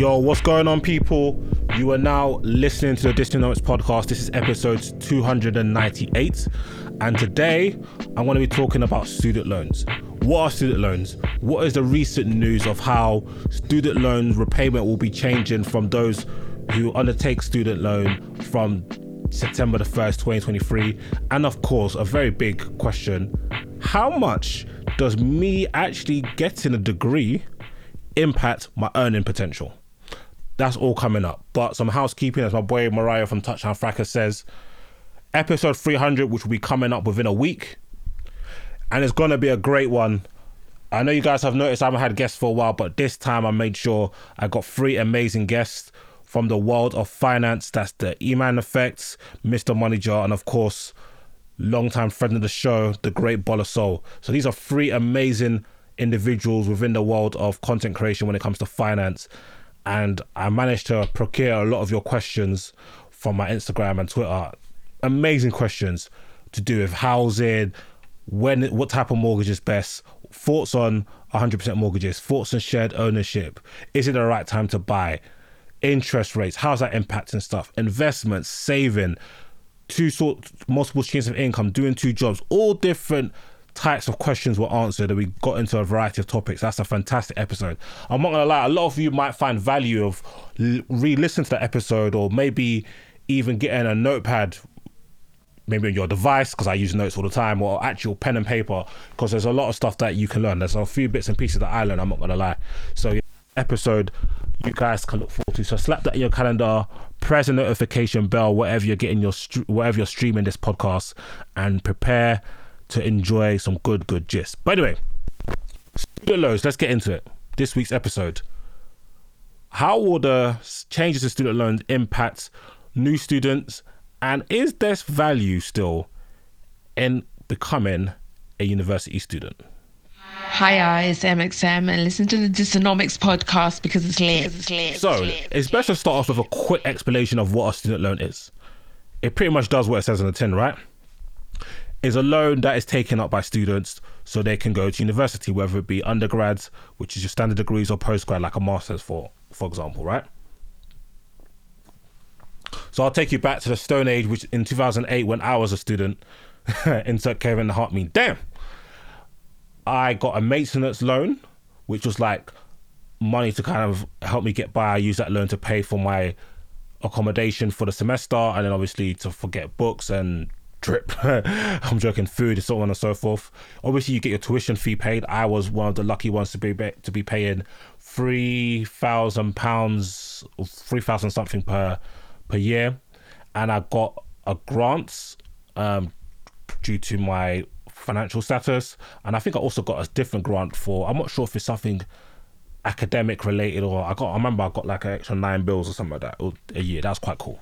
Yo, what's going on, people? You are now listening to the Disunomics podcast. This is episode 298. And today, I'm going to be talking about student loans. What are student loans? What is the recent news of how student loan repayment will be changing from those who undertake student loan from September the 1st, 2023? And of course, a very big question how much does me actually getting a degree impact my earning potential? That's all coming up. But some housekeeping, as my boy Mariah from Touchdown Fracas says, episode 300, which will be coming up within a week. And it's going to be a great one. I know you guys have noticed I haven't had guests for a while, but this time I made sure I got three amazing guests from the world of finance. That's the E-Man Effects, Mr. Money Jar, and of course, longtime friend of the show, the great Bola Sol. So these are three amazing individuals within the world of content creation when it comes to finance. And I managed to procure a lot of your questions from my Instagram and Twitter. Amazing questions to do with housing, when what type of mortgage is best, thoughts on 100% mortgages, thoughts on shared ownership. Is it the right time to buy? Interest rates, how's that impacting stuff? Investments, saving, two sort multiple streams of income, doing two jobs, all different types of questions were answered and we got into a variety of topics. That's a fantastic episode. I'm not gonna lie, a lot of you might find value of re-listening to that episode or maybe even getting a notepad maybe on your device because I use notes all the time or actual pen and paper because there's a lot of stuff that you can learn. There's a few bits and pieces that I learned, I'm not gonna lie. So yeah, episode you guys can look forward to. So slap that in your calendar, press a notification bell wherever you're getting your wherever you're streaming this podcast, and prepare to enjoy some good good gist. By the way, student loans. Let's get into it. This week's episode. How will the changes to student loans impact new students, and is there value still in becoming a university student? Hi, it's MXM, and listen to the Disunomics podcast because it's lit. It's lit. So it's best to start off with a quick explanation of what a student loan is. It pretty much does what it says on the tin, right? Is a loan that is taken up by students so they can go to university, whether it be undergrads, which is your standard degrees, or postgrad, like a master's, for for example, right? So I'll take you back to the Stone Age, which in 2008, when I was a student, insert Kevin Hart mean, damn. I got a maintenance loan, which was like money to kind of help me get by. I used that loan to pay for my accommodation for the semester, and then obviously to forget books and trip. I'm joking, food and so on and so forth. Obviously, you get your tuition fee paid. I was one of the lucky ones to be to be paying three thousand pounds, three thousand something per per year, and I got a grant um, due to my financial status, and I think I also got a different grant for. I'm not sure if it's something academic related or I got. I remember I got like an extra nine bills or something like that a year. That's quite cool.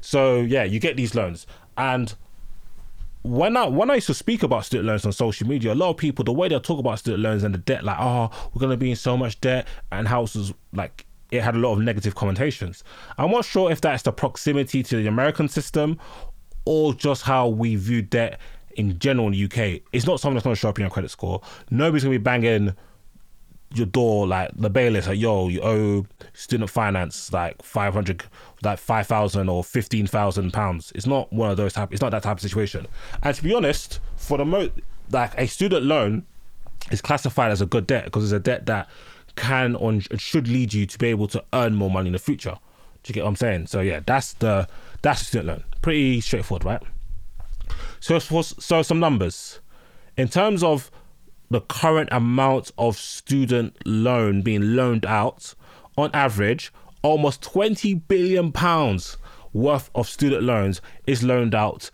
So yeah, you get these loans, and when I when I used to speak about student loans on social media, a lot of people the way they talk about student loans and the debt, like oh we're gonna be in so much debt, and houses like it had a lot of negative connotations. I'm not sure if that's the proximity to the American system or just how we view debt in general in the UK. It's not something that's gonna show up in your credit score. Nobody's gonna be banging your door like the bailiffs like yo you owe student finance like 500 like 5000 or 15000 pounds. It's not one of those type it's not that type of situation. And to be honest for the most like a student loan is classified as a good debt because it's a debt that can or should lead you to be able to earn more money in the future. Do you get what i'm saying? So yeah that's the that's the student loan. Pretty straightforward right? So for, so some numbers. In terms of the current amount of student loan being loaned out, on average, almost 20 billion pounds worth of student loans is loaned out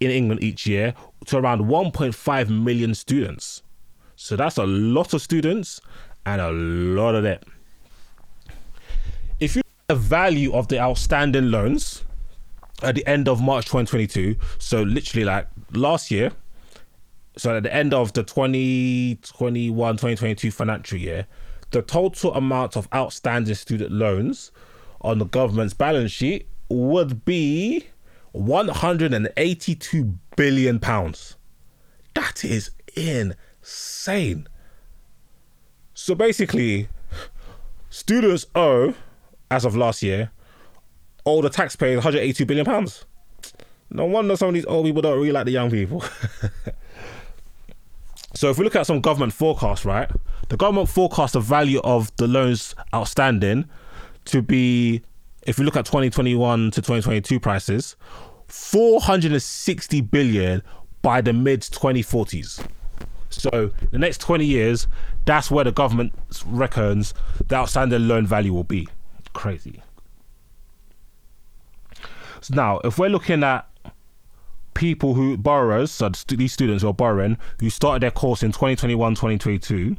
in England each year to around 1.5 million students. So that's a lot of students and a lot of debt. If you the value of the outstanding loans, at the end of March 2022, so literally like last year, so at the end of the 2021 2022 financial year, the total amount of outstanding student loans on the government's balance sheet would be 182 billion pounds. That is insane. So basically, students owe, as of last year, all the taxpayers 182 billion pounds. No wonder some of these old people don't really like the young people. so if we look at some government forecasts, right? The government forecast the value of the loans outstanding to be, if we look at 2021 to 2022 prices, 460 billion by the mid 2040s. So the next 20 years, that's where the government reckons the outstanding loan value will be. Crazy. So now, if we're looking at people who borrowers, so these students who are borrowing, who started their course in 2021, 2022,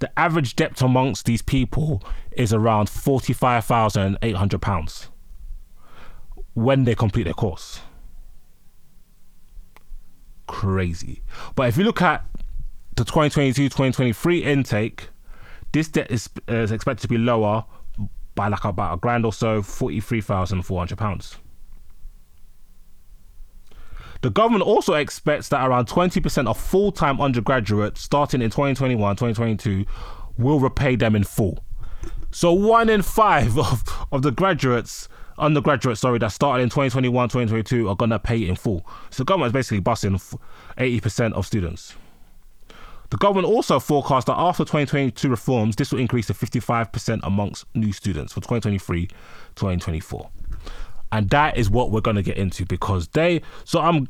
the average debt amongst these people is around £45,800 when they complete their course. Crazy. But if you look at the 2022 2023 intake, this debt is, is expected to be lower by like about a grand or so, £43,400. The government also expects that around 20% of full time undergraduates starting in 2021 2022 will repay them in full. So, one in five of, of the graduates, undergraduates, sorry, that started in 2021 2022 are going to pay in full. So, the government is basically busing 80% of students. The government also forecast that after 2022 reforms, this will increase to 55% amongst new students for 2023 2024 and that is what we're going to get into because they so i'm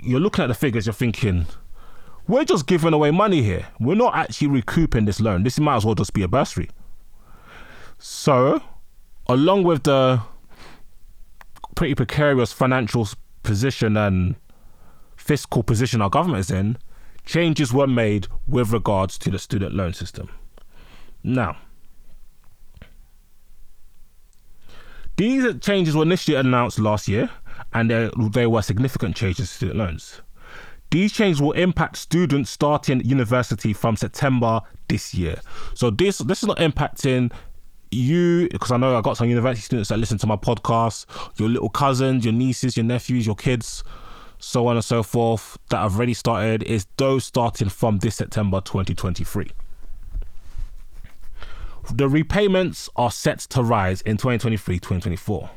you're looking at the figures you're thinking we're just giving away money here. We're not actually recouping this loan. This might as well just be a bursary. So along with the pretty precarious financial position and fiscal position our government is in changes were made with regards to the student loan system. Now These changes were initially announced last year, and they, were significant changes to student loans. These changes will impact students starting university from September this year. So this this is not impacting you because I know I got some university students that listen to my podcast, your little cousins, your nieces, your nephews, your kids, so on and so forth that have already started. Is those starting from this September 2023 the repayments are set to rise in 2023 2024.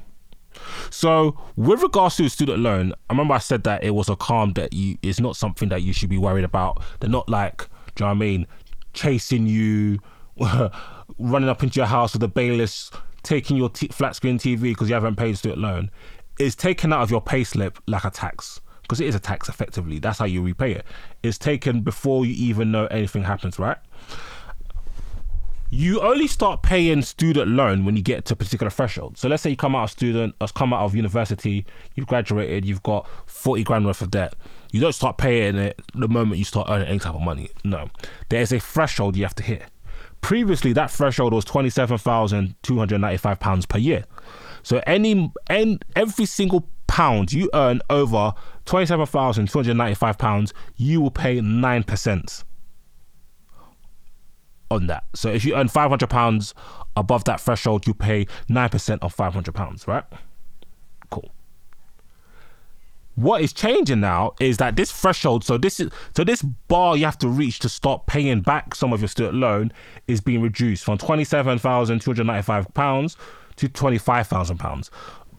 So, with regards to student loan, I remember I said that it was a calm that you it's not something that you should be worried about. They're not like, do you know I mean, chasing you, running up into your house with a bailiffs, taking your t- flat screen TV because you haven't paid student loan. It's taken out of your pay slip like a tax because it is a tax effectively. That's how you repay it. It's taken before you even know anything happens, right? You only start paying student loan when you get to a particular threshold. So let's say you come out of student, uh, come out of university, you've graduated, you've got forty grand worth of debt. You don't start paying it the moment you start earning any type of money. No, there is a threshold you have to hit. Previously, that threshold was twenty seven thousand two hundred ninety five pounds per year. So any and every single pound you earn over twenty seven thousand two hundred ninety five pounds, you will pay nine percent on that. So if you earn five hundred pounds above that threshold, you pay nine percent of five hundred pounds, right? Cool. What is changing now is that this threshold, so this is so this bar you have to reach to start paying back some of your student loan is being reduced from twenty seven thousand two hundred ninety five pounds to twenty five thousand pounds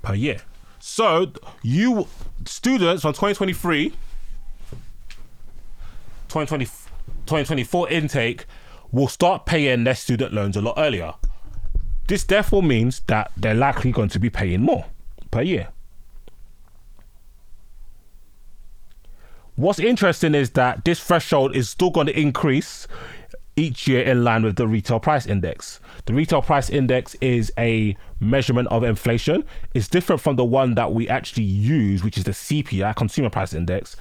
per year. So you students from 2023 2020 2024 intake will start paying their student loans a lot earlier. This therefore means that they're likely going to be paying more per year. What's interesting is that this threshold is still going to increase each year in line with the retail price index. The retail price index is a measurement of inflation. It's different from the one that we actually use, which is the CPI, Consumer Price Index,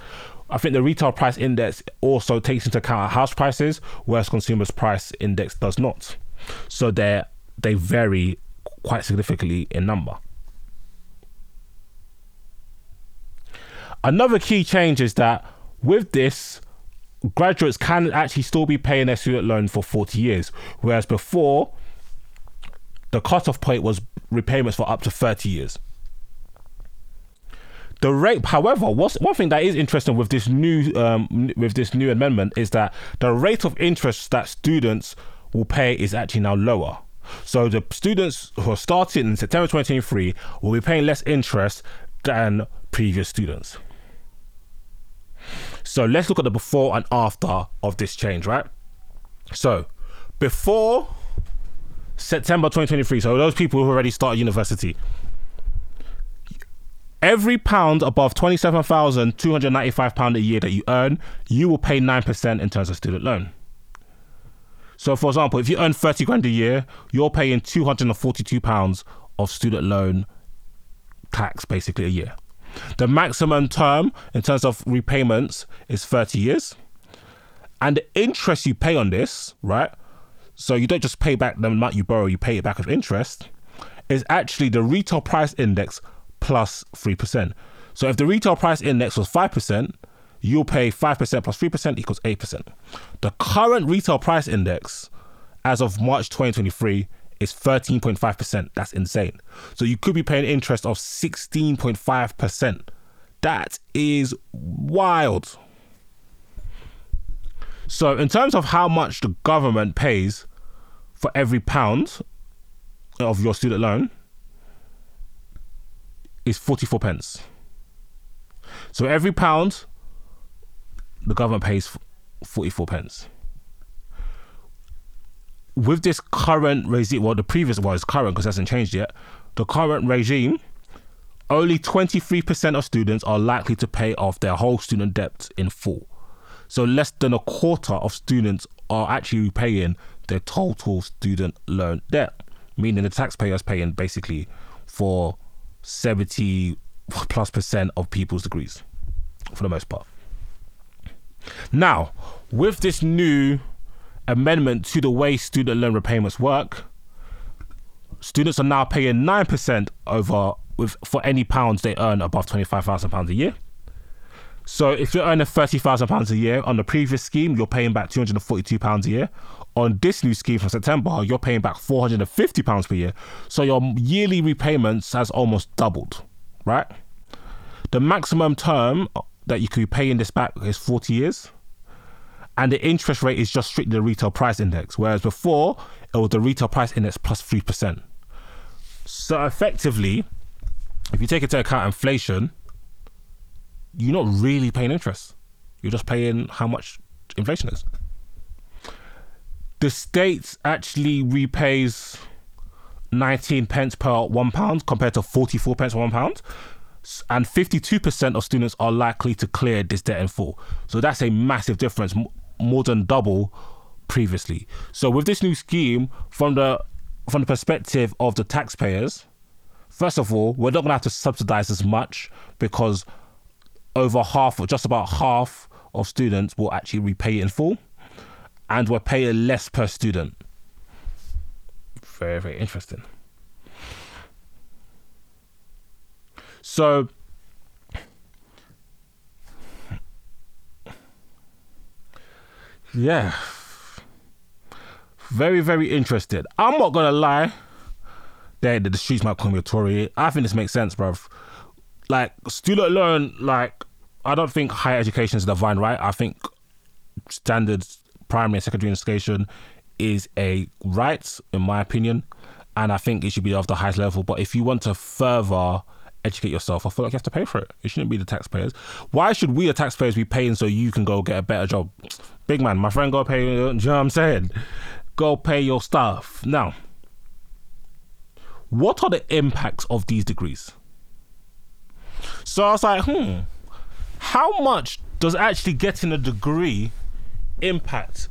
I think the retail price index also takes into account house prices, whereas consumers price index does not. So they they vary quite significantly in number. Another key change is that with this, graduates can actually still be paying their student loan for 40 years, whereas before, the cutoff point was repayments for up to 30 years. The rate, however, what's one thing that is interesting with this new um, with this new amendment is that the rate of interest that students will pay is actually now lower. So the students who are starting in September 2023 will be paying less interest than previous students. So let's look at the before and after of this change, right? So before September 2023, so those people who already started university, every pound above £27,295 a year that you earn, you will pay 9% in terms of student loan. So, for example, if you earn 30 grand a year, you're paying £242 of student loan tax basically a year. The maximum term in terms of repayments is 30 years. And the interest you pay on this, right? So you don't just pay back the amount you borrow, you pay it back with interest, is actually the retail price index plus 3%. So if the retail price index was 5%, you'll pay 5% plus 3% equals 8%. The current retail price index as of March 2023 is 13.5%. That's insane. So you could be paying interest of 16.5%. That is wild. So, in terms of how much the government pays for every pound of your student loan, is 44 pence. So every pound, the government pays 44 pence. With this current regime, well, the previous one is current because it hasn't changed yet. The current regime, only 23% of students are likely to pay off their whole student debt in full. So less than a quarter of students are actually paying their total student loan debt, meaning the taxpayer is paying basically for 70 plus percent of people's degrees for the most part. Now, with this new amendment to the way student loan repayments work, students are now paying 9% over with for any pounds they earn above £25,000 a year. So if you're earning £30,000 a year on the previous scheme, you're paying back £242 a year. On this new scheme from September, you're paying back £450 per year. So your yearly repayments has almost doubled, right? The maximum term that you could be paying this back is 40 years. And the interest rate is just strictly the retail price index, whereas before it was the retail price index plus 3%. So effectively, if you take into account inflation, you're not really paying interest. You're just paying how much inflation is. The state actually repays 19 pence per one pound compared to 44 pence per one pound. And 52% of students are likely to clear this debt in full. So that's a massive difference, more than double previously. So with this new scheme, from the from the perspective of the taxpayers, first of all, we're not going to have to subsidize as much because over half, or just about half of students will actually repay in full, and we're paying less per student. Very, very interesting. So, yeah, very, very interested. I'm not gonna lie. They, the streets might call me a Tory. I think this makes sense, bruv. Like student loan, like I don't think higher education is divine right. I think standard primary and secondary education is a right, in my opinion, and I think it should be of the highest level. But if you want to further educate yourself, I feel like you have to pay for it. It shouldn't be the taxpayers. Why should we, the taxpayers, be paying so you can go get a better job? Big man, my friend, go pay. You know what I'm saying? Go pay your stuff now. What are the impacts of these degrees? So I was like, hmm how much does actually getting a degree impact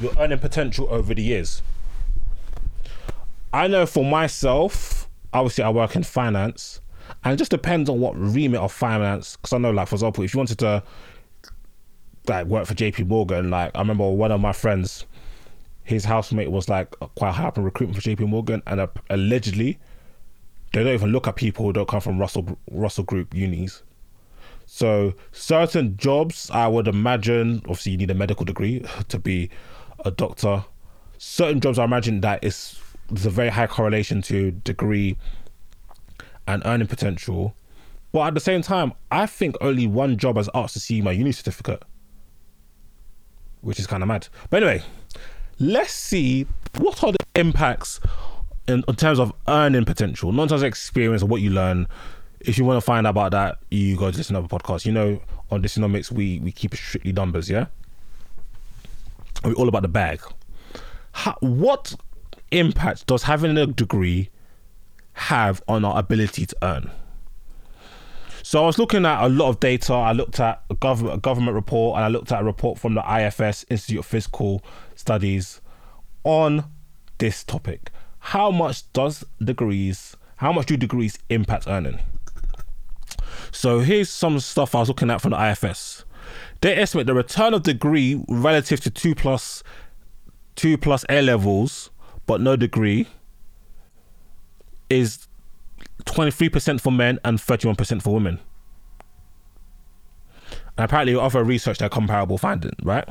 your earning potential over the years? I know for myself, obviously, I work in finance, and it just depends on what remit of finance. Because I know, like for example, if you wanted to like work for JP Morgan, like I remember one of my friends, his housemate was like quite high up in recruitment for JP Morgan, and uh, allegedly, they don't even look at people who don't come from Russell Russell Group unis So certain jobs, I would imagine, obviously you need a medical degree to be a doctor. Certain jobs, I imagine that is there's a very high correlation to degree and earning potential. But at the same time, I think only one job has asked to see my uni certificate, which is kind of mad. But anyway, let's see what are the impacts in, in terms of earning potential, not in terms of experience or what you learn. If you want to find out about that, you go to listen to other podcast. You know, on Disunomics, we we keep strictly numbers, yeah. We're all about the bag. How, what impact does having a degree have on our ability to earn? So I was looking at a lot of data. I looked at a government a government report and I looked at a report from the IFS Institute of Fiscal Studies on this topic. How much does degrees how much do degrees impact earning? So here's some stuff I was looking at from the IFS. They estimate the return of degree relative to two plus two plus A levels, but no degree, is 23% for men and 31% for women. And apparently, other research that comparable finding, right?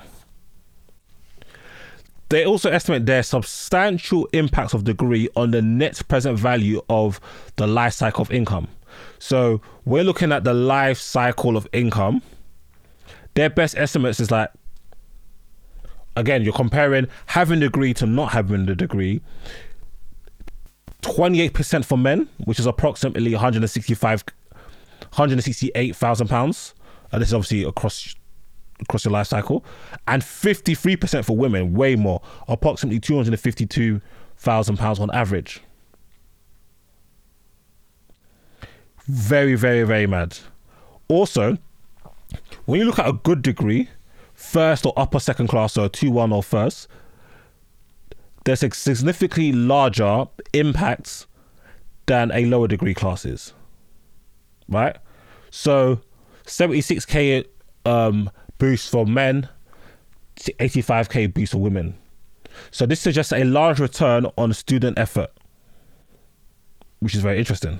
They also estimate their substantial impacts of degree on the net present value of the life cycle of income. So we're looking at the life cycle of income. Their best estimates is like, again, you're comparing having a degree to not having the degree. 28% for men, which is approximately 165 168,000 pounds. And this is obviously across across your life cycle. And 53% for women, way more, approximately 252,000 pounds on average. Very, very, very mad. Also, when you look at a good degree, first or upper second class, so 2 1 or first, there's a significantly larger impacts than a lower degree classes. Right? So 76k um, boost for men, 85k boost for women. So this suggests a large return on student effort, which is very interesting.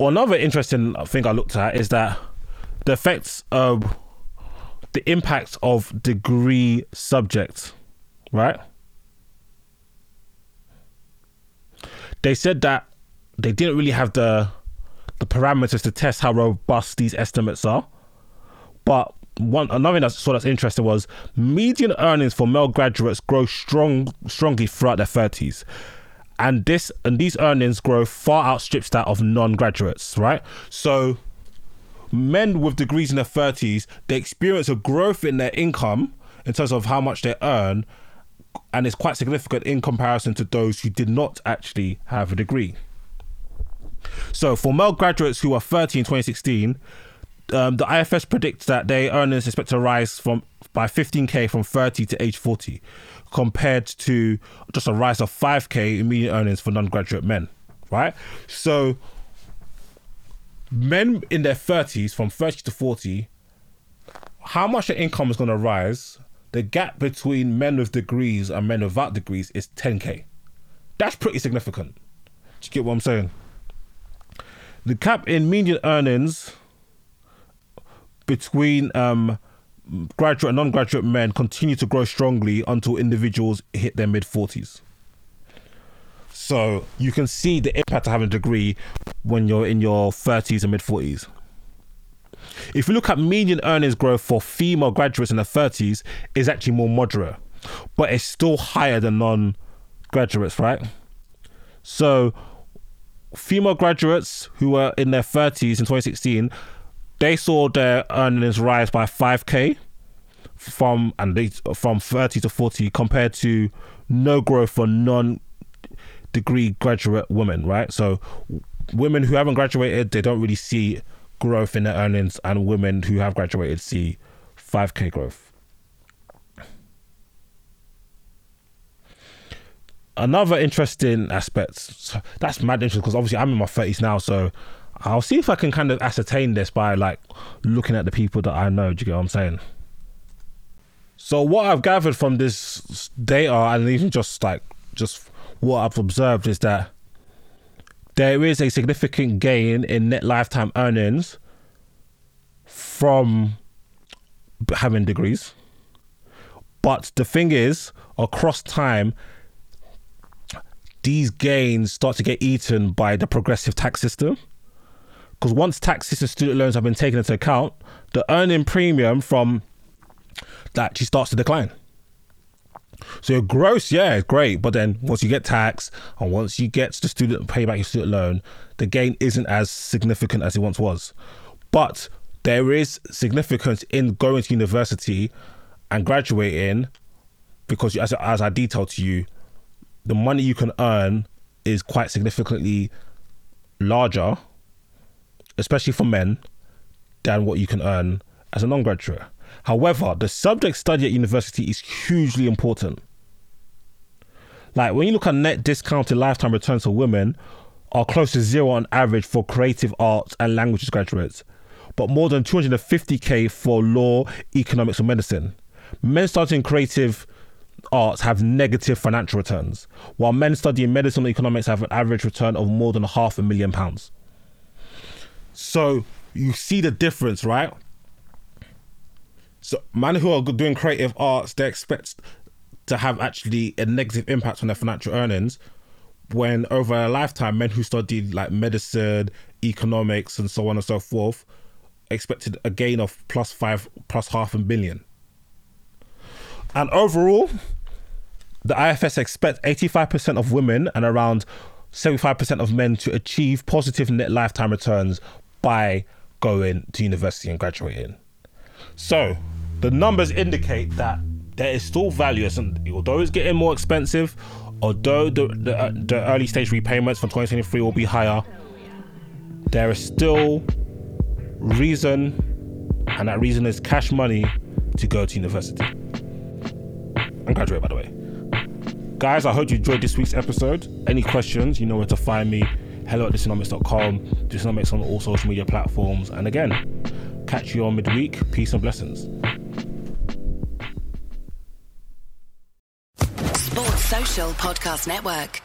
Another interesting thing I looked at is that the effects of the impact of degree subjects, right? They said that they didn't really have the the parameters to test how robust these estimates are. But one another thing that's saw that's interesting was median earnings for male graduates grow strong strongly throughout their thirties. And this and these earnings growth far outstrips that of non-graduates, right? So men with degrees in their 30s, they experience a growth in their income in terms of how much they earn, and it's quite significant in comparison to those who did not actually have a degree. So, for male graduates who are 30 in 2016, um, the IFS predicts that their earnings expect to rise from by 15k from 30 to age 40, compared to just a rise of 5k in median earnings for non-graduate men. Right, so men in their 30s, from 30 to 40, how much their income is going to rise, the gap between men with degrees and men without degrees is 10k. That's pretty significant. Do you get what I'm saying? The cap in median earnings between um, graduate and non-graduate men continue to grow strongly until individuals hit their mid 40s. So you can see the impact of having a degree when you're in your 30s and mid 40s. If you look at median earnings growth for female graduates in their 30s, is actually more moderate, but it's still higher than non-graduates, right? So female graduates who were in their 30s in 2016, they saw their earnings rise by 5k from and they from 30 to 40 compared to no growth for non degree graduate women, right? So women who haven't graduated, they don't really see growth in their earnings, and women who have graduated see 5k growth. Another interesting aspect that's mad interesting because obviously I'm in my 30s now, so I'll see if I can kind of ascertain this by like looking at the people that I know. Do you get what I'm saying? So what I've gathered from this data and even just like just what I've observed is that there is a significant gain in net lifetime earnings from having degrees. But the thing is, across time, these gains start to get eaten by the progressive tax system. Because once tax system student loans have been taken into account, the earning premium from that actually starts to decline. So your gross, yeah, great, but then once you get tax and once you get the student pay back your student loan, the gain isn't as significant as it once was. But there is significance in going to university and graduating because as, as I detailed to you, the money you can earn is quite significantly larger, especially for men, than what you can earn as a non-graduate. However, the subject study at university is hugely important. Like when you look at net discounted lifetime returns for women are close to zero on average for creative arts and languages graduates, but more than 250k for law, economics, and medicine. Men studying creative arts have negative financial returns, while men studying medicine and economics have an average return of more than half a million pounds. So you see the difference, right? So men who are doing creative arts, they expect to have actually a negative impact on their financial earnings. When over a lifetime, men who studied like medicine, economics, and so on and so forth expected a gain of plus five, plus half a billion. And overall, the IFS expects 85% of women and around 75% of men to achieve positive net lifetime returns by going to university and graduating. So, the numbers indicate that there is still value, although it's getting more expensive, although the, the, uh, the early stage repayments from 2023 will be higher, there is still reason, and that reason is cash money to go to university and graduate, by the way. Guys, I hope you enjoyed this week's episode. Any questions, you know where to find me. Hello at disunomics.com, disunomics on all social media platforms. And again, catch you on midweek. Peace and blessings. Sports Social Podcast Network.